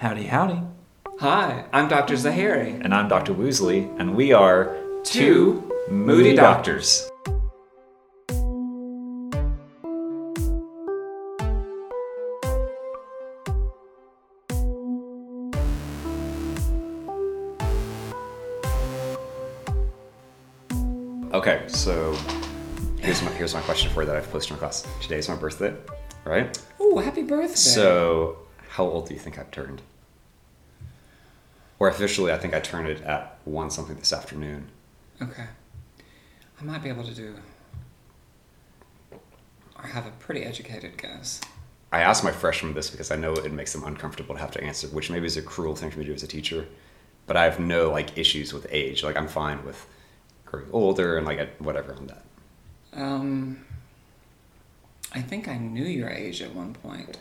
Howdy, howdy. Hi, I'm Dr. Zahari. And I'm Dr. Woosley, and we are Two Moody Moody Doctors. Okay, so here's my here's my question for you that I've posted in class. Today's my birthday, right? Oh, happy birthday. So how old do you think I've turned? Or officially, I think I turned it at one something this afternoon. Okay. I might be able to do. Or have a pretty educated guess. I asked my freshmen this because I know it makes them uncomfortable to have to answer, which maybe is a cruel thing for me to do as a teacher. But I have no like issues with age. Like I'm fine with growing older and like whatever on that. Um. I think I knew your age at one point.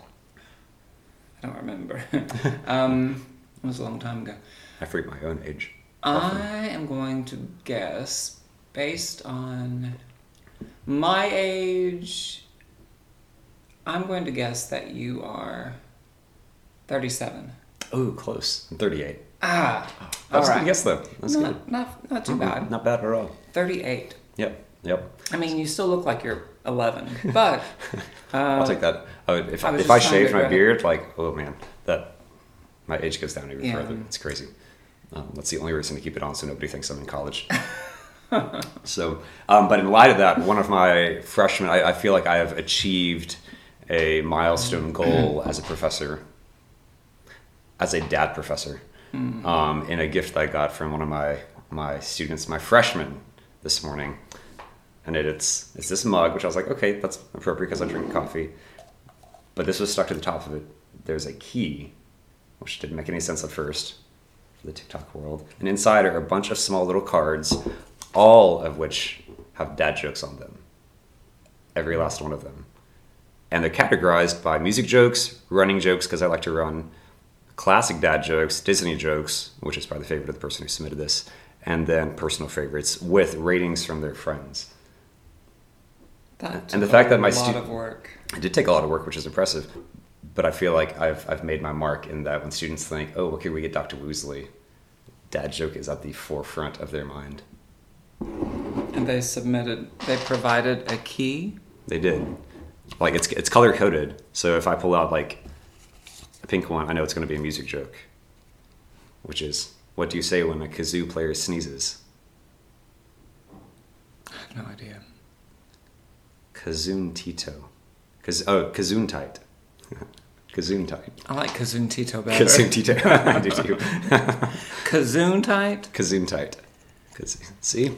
I don't remember. um, it was a long time ago. I forget my own age. I am going to guess based on my age. I'm going to guess that you are 37. Oh, close. I'm 38. Ah, That's all a right. good guess though. That's not, good. Not, not too Mhm. bad. Not bad at all. 38. Yep. Yep. I mean, you still look like you're 11, but uh, I'll take that. I would, if I I, if I shaved my beard, like, oh man, that my age goes down even Yeah. further. It's crazy. Um, that's the only reason to keep it on, so nobody thinks I'm in college. so, um, but in light of that, one of my freshmen, I, I feel like I have achieved a milestone goal as a professor, as a dad professor, um, in a gift that I got from one of my my students, my freshman, this morning and it, it's it's this mug, which I was like, okay, that's appropriate because I drink coffee. But this was stuck to the top of it. There's a key, which didn't make any sense at first for the TikTok world. And inside are a bunch of small little cards, all of which have dad jokes on them. Every last one of them. And they're categorized by music jokes, running jokes, because I like to run, classic dad jokes, Disney jokes, which is probably the favorite of the person who submitted this, and then personal favorites with ratings from their friends. that and the fact that my lot stu- It did take a lot of work, which is impressive. But I feel like I've, I've made my mark in that when students think, oh, okay, we get Dr. Woosley, dad joke is at the forefront of their mind. And they submitted, they provided a key. They did. Like, it's, it's color coded. So if I pull out, like, a pink one, I know it's going to be a music joke, which is, what do you say when a kazoo player sneezes? I have no idea. Kazoon Tito. Kaz- oh, Kazoon tight. Kazoon tight. I like Kazoon Tito better. Kazoon Tito. I do too. Kazoon tight? Kazoon tight. Kaz- See?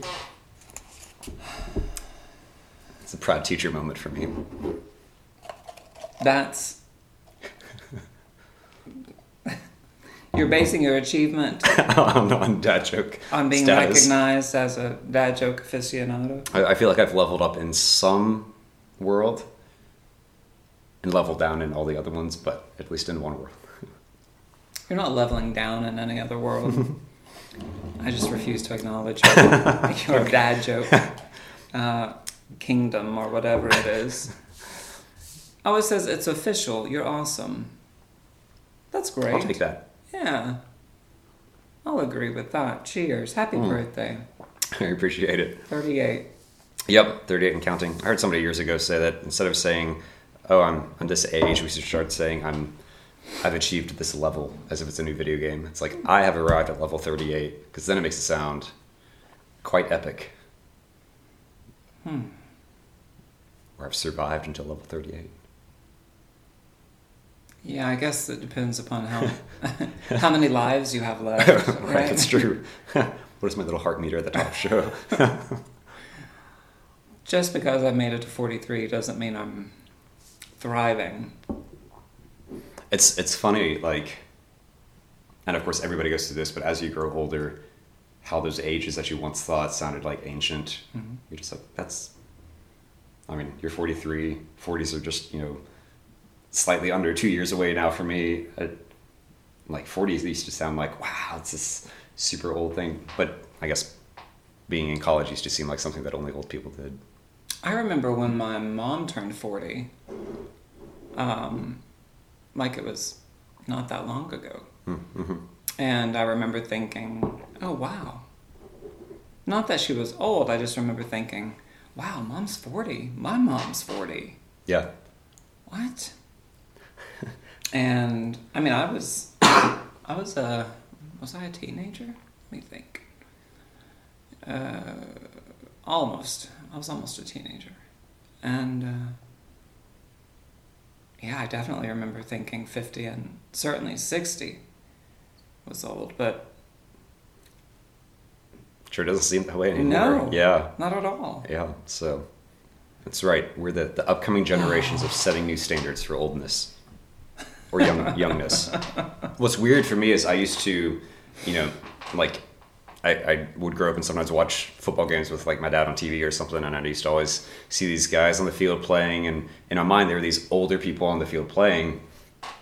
It's a proud teacher moment for me. That's. You're basing your achievement on, on dad joke. on being status. recognized as a dad joke aficionado. I, I feel like I've leveled up in some world and leveled down in all the other ones, but at least in one world. You're not leveling down in any other world. I just refuse to acknowledge your, your dad joke uh, kingdom or whatever it is. Oh, it says it's official. You're awesome. That's great. I'll take that. Yeah. I'll agree with that. Cheers. Happy Hmm. birthday. I appreciate it. 38. Yep, 38 and counting. I heard somebody years ago say that instead of saying, "Oh, I'm I'm this age," we should start saying, "I'm I've achieved this level," as if it's a new video game. It's like I have arrived at level 38 because then it makes it sound quite epic. Hmm. Or I've survived until level 38. Yeah, I guess it depends upon how how many lives you have left. right, right? that's true. what does my little heart meter at the top show? Just because I made it to 43 doesn't mean I'm thriving. it's it's funny like and of course everybody goes through this but as you grow older how those ages that you once thought sounded like ancient Mhm. you're just like that's i mean you're 43 40s are just you know slightly under two years away now for me uh, like 40s used to sound like wow it's this super old thing but i guess being in college used to seem like something that only old people did I remember when my mom turned 40. Um, like it was not that long ago. Mm-hmm. And I remember thinking, oh, wow. Not that she was old, I just remember thinking, wow, mom's 40. My mom's 40. Yeah. What? and I mean, I was, I was a, was I a teenager? Let me think. Uh, almost. I was almost a teenager. And uh, yeah, I definitely remember thinking 50 and certainly 60 was old, but Sure doesn't seem that way anymore. No. Yeah. not at all. Yeah. So that's right. We're the, the upcoming generations of setting new standards for oldness or young youngness. What's weird for me is I used to, you know, like I, I would grow up and sometimes watch football games with like my dad on TV or something, and I used to always see these guys on the field playing, and in my mind there were these older people on the field playing,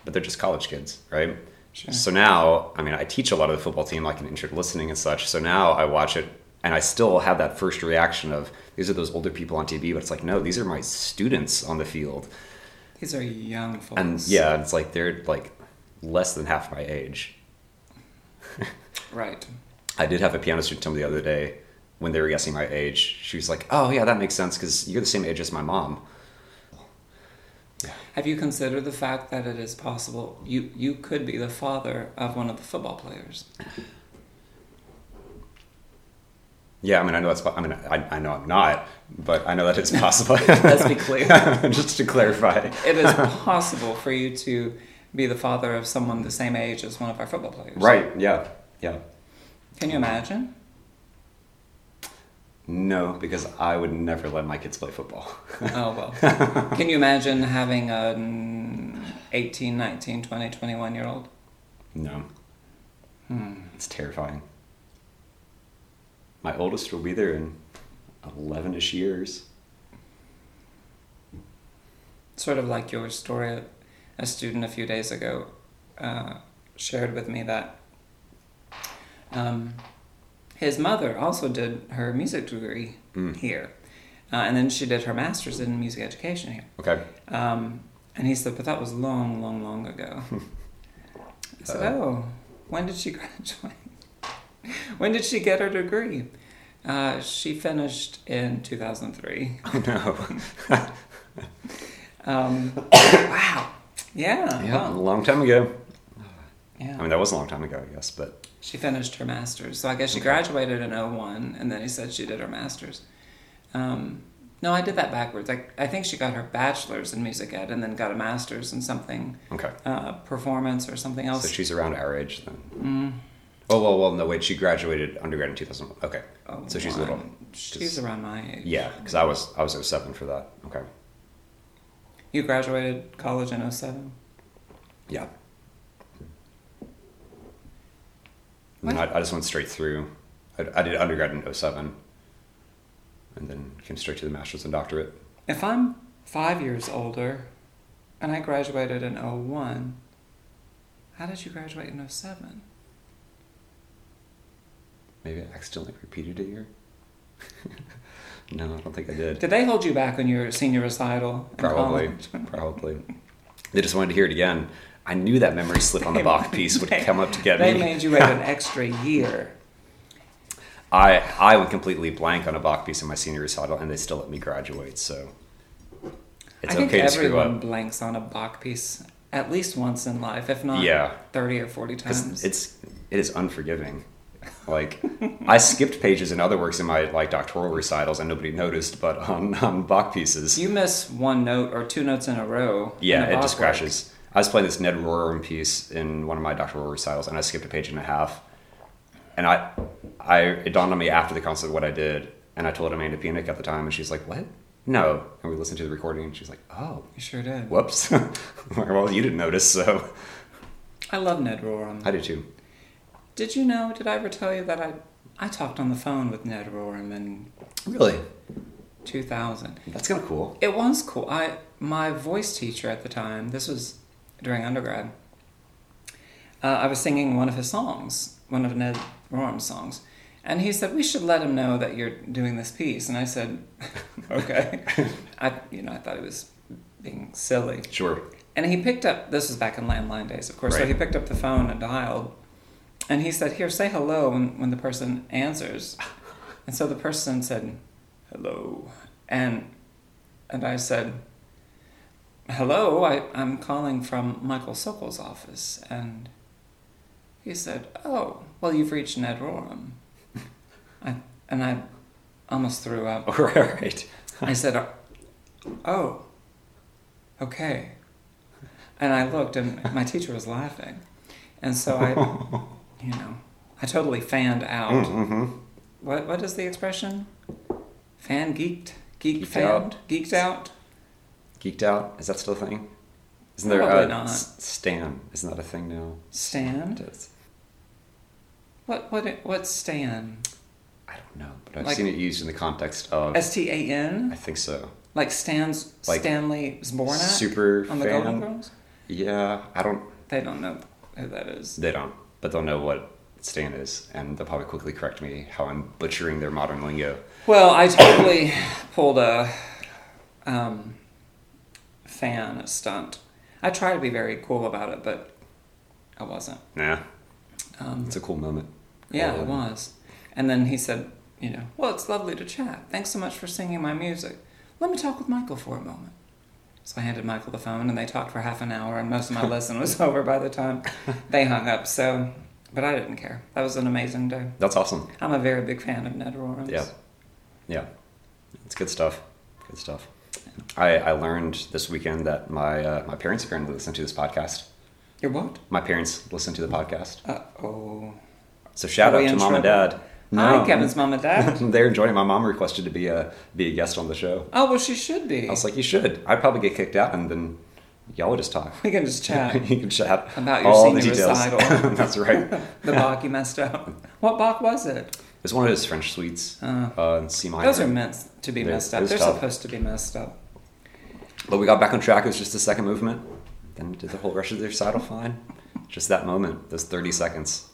but they're just college kids, right? Sure. So now, I mean, I teach a lot of the football team, like an intro listening and such. So now I watch it, and I still have that first reaction of these are those older people on TV, but it's like no, these are my students on the field, These are young folks. and yeah, it's like they're like less than half my age. Right. I did have a piano student tell me the other day when they were guessing my age. She was like, "Oh yeah, that makes sense because you're the same age as my mom." Have you considered the fact that it is possible you you could be the father of one of the football players? Yeah, I mean, I know that's. I mean, I, I know I'm not, but I know that it's possible. Let's be clear. Just to clarify. It is possible for you to be the father of someone the same age as one of our football players. Right? Yeah. Yeah. Can you imagine? No, because I would never let my kids play football. Oh well. Can you imagine having an 18, 19, 20, 21 year old? no, Hmm. it's terrifying. My oldest will be there in eleven-ish years. Sort of like your story. A student a few days ago uh, shared with me that um, his mother also did her music degree Mm. here, uh, and then she did her master's in music education here. Okay. Um, and he said, but that was long, long, long ago. I said, Uh-oh. oh, when did she graduate? when did she get her degree? Uh, she finished in 2003. Oh no. Um, wow. Yeah. yeah, a long time ago. Yeah. I mean, that was a long time ago, I guess, but She finished her master's. So I guess she graduated in 01, and then he said she did her master's. Um, no, I did that backwards. I, I think she got her bachelor's in music ed and then got a master's in something, okay. uh, performance or something else. So she's around our age then. Mm. Oh well, well, no, wait. She graduated undergrad in two thousand. Okay, Oh, so she's a little. She's just- around my age. Yeah, because I was I was 07 for that. Okay. You graduated college in 07? Yeah. And I, I just went straight through. I, I did undergrad in 07 and then came straight to the master's and doctorate. If I'm five years older and I graduated in 01, how did you graduate in 07? Maybe I accidentally repeated a year. no, I don't think I did. Did they hold you back on your senior recital? Probably, probably. They just wanted to hear it again. I knew that memory slip on the Bach piece would They- come up to get They me. made you wait an extra year. I I went completely blank on a Bach piece in my senior recital, and they still let me graduate. So it's I think okay to screw everyone blanks on a Bach piece at least once in life, if not Yeah. 30 or 40 times. it's it is unforgiving. Like I skipped pages in other works in my like doctoral recitals, and nobody noticed. But on, on Bach pieces, you miss one note or two notes in a row. in yeah, a it Bach just work. I was playing this Ned Rorem piece in one of my Dr. doctoral recitals, and I skipped a page and a half. And I, I it dawned on me after the concert what I did, and I told Amanda Pianic at the time, and she's like, "What? No." And we listened to the recording, and she's like, "Oh, You sure did. whoops." well, you didn't notice, so I love Ned Rorem. I do too. Did you know? Did I ever tell you that I I talked on the phone with Ned Rorem in Really, 2000? that's kind of cool. It was cool. I my voice teacher at the time. This was during undergrad. Uh, I was singing one of his songs, one of Ned Rorem's songs, and he said we should let him know that you're doing this piece. And I said, okay. I you know I thought he was being silly. Sure. and he picked up. This was back in landline days, of course. Right. So he picked up the phone and dialed, and he said, "Here, say hello." When when the person answers, and so the person said, "Hello," and and I said, "Hello, I I'm calling from Michael Sokol's office," and he said, "Oh, well, you've reached Ned Rorem." I and I almost threw up. All right. I said, "Oh, okay." And I looked, and my teacher was laughing, and so I, you know, I totally fanned out. Mm-hmm. What what is the expression? Fan geeked, geeked, Geeked fanned, out. geeked out. Geeked out? Is that still a thing? Isn't there Probably a not. Stan? Isn't that a thing now? Stan? It is. What what what's Stan? I don't know, but I've Like- seen it used in the context of. S T A I N. think so. Like Stan's Like Stanley Zbornak Super on the fan. Golden Girls. Yeah, I don't. They don't know who that is. They don't, but they'll know what Stan is, and they'll probably quickly correct me how I'm butchering their modern lingo. Well, I totally pulled a um, fan stunt. I try to be very cool about it, but I wasn't. Nah, Um, it's a cool moment. yeah, Cool it moment. was. And then he said, you know, well, it's lovely to chat. Thanks so much for singing my music. Let me talk with Michael for a moment. So I handed Michael the phone, and they talked for half an hour, and most of my lesson was over by the time they hung up. So, but I didn't care. That was an amazing day. That's awesome. I'm a very big fan of Ned Rorem's. Yeah, yeah, it's good stuff. Good stuff. I, I learned this weekend that my uh, my parents apparently listen to this podcast. Your what? My parents listen to the podcast. Uh oh. So shout Are out to mom and trouble? dad. Hi, Kevin's mom and dad. They're enjoying. it. My mom requested to be a be a guest on the show. Oh well, she should be. I was like, you should. I'd probably get kicked out, and then y'all would just talk. we can just chat. you can chat About your all the senior details. recital. That's right. the Bach you messed up. What Bach was it? It's one of his French suites. Uh, Uh, C minor. those are meant to be They're- messed up. They're tough. supposed to be messed up. But we got back on track. It was just the second movement. Then did the whole rest of the recital fine. Just that moment, those 30 seconds.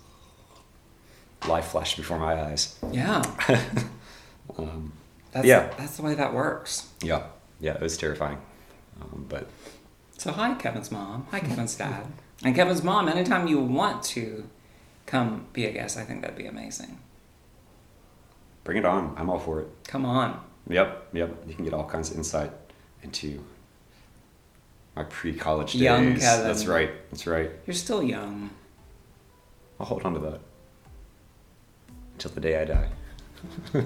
Life flashed before my eyes. Yeah. Um, That's, Yeah. That's the way that works. yeah, yeah, it was terrifying. Um, but So hi, Kevin's mom. Hi, Kevin's dad. And Kevin's mom. Anytime you want to come be a guest, I think that'd be amazing. Bring it on. I'm all for it. Come on. Yep, yep. You can get all kinds of insight into my pre-college days. Young Kevin. That's right. That's right. You're still young. I'll hold on to that until the day I die.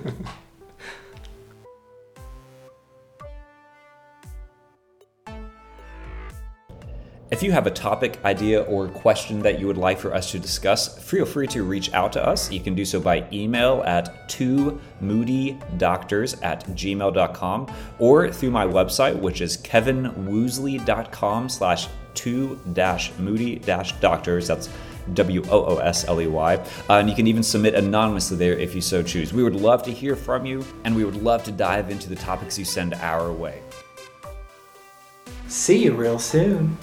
If you have a topic, idea, or question that you would like for us to discuss, feel free to reach out to us. You can do so by email at two moodydoctors at gmail.com or through my website, which is kevinwoosley.com slash two dash moody dash doctors. That's W O O S L E Y. And you can even submit anonymously there if you so choose. We would love to hear from you, and we would love to dive into the topics you send our way. See you real soon.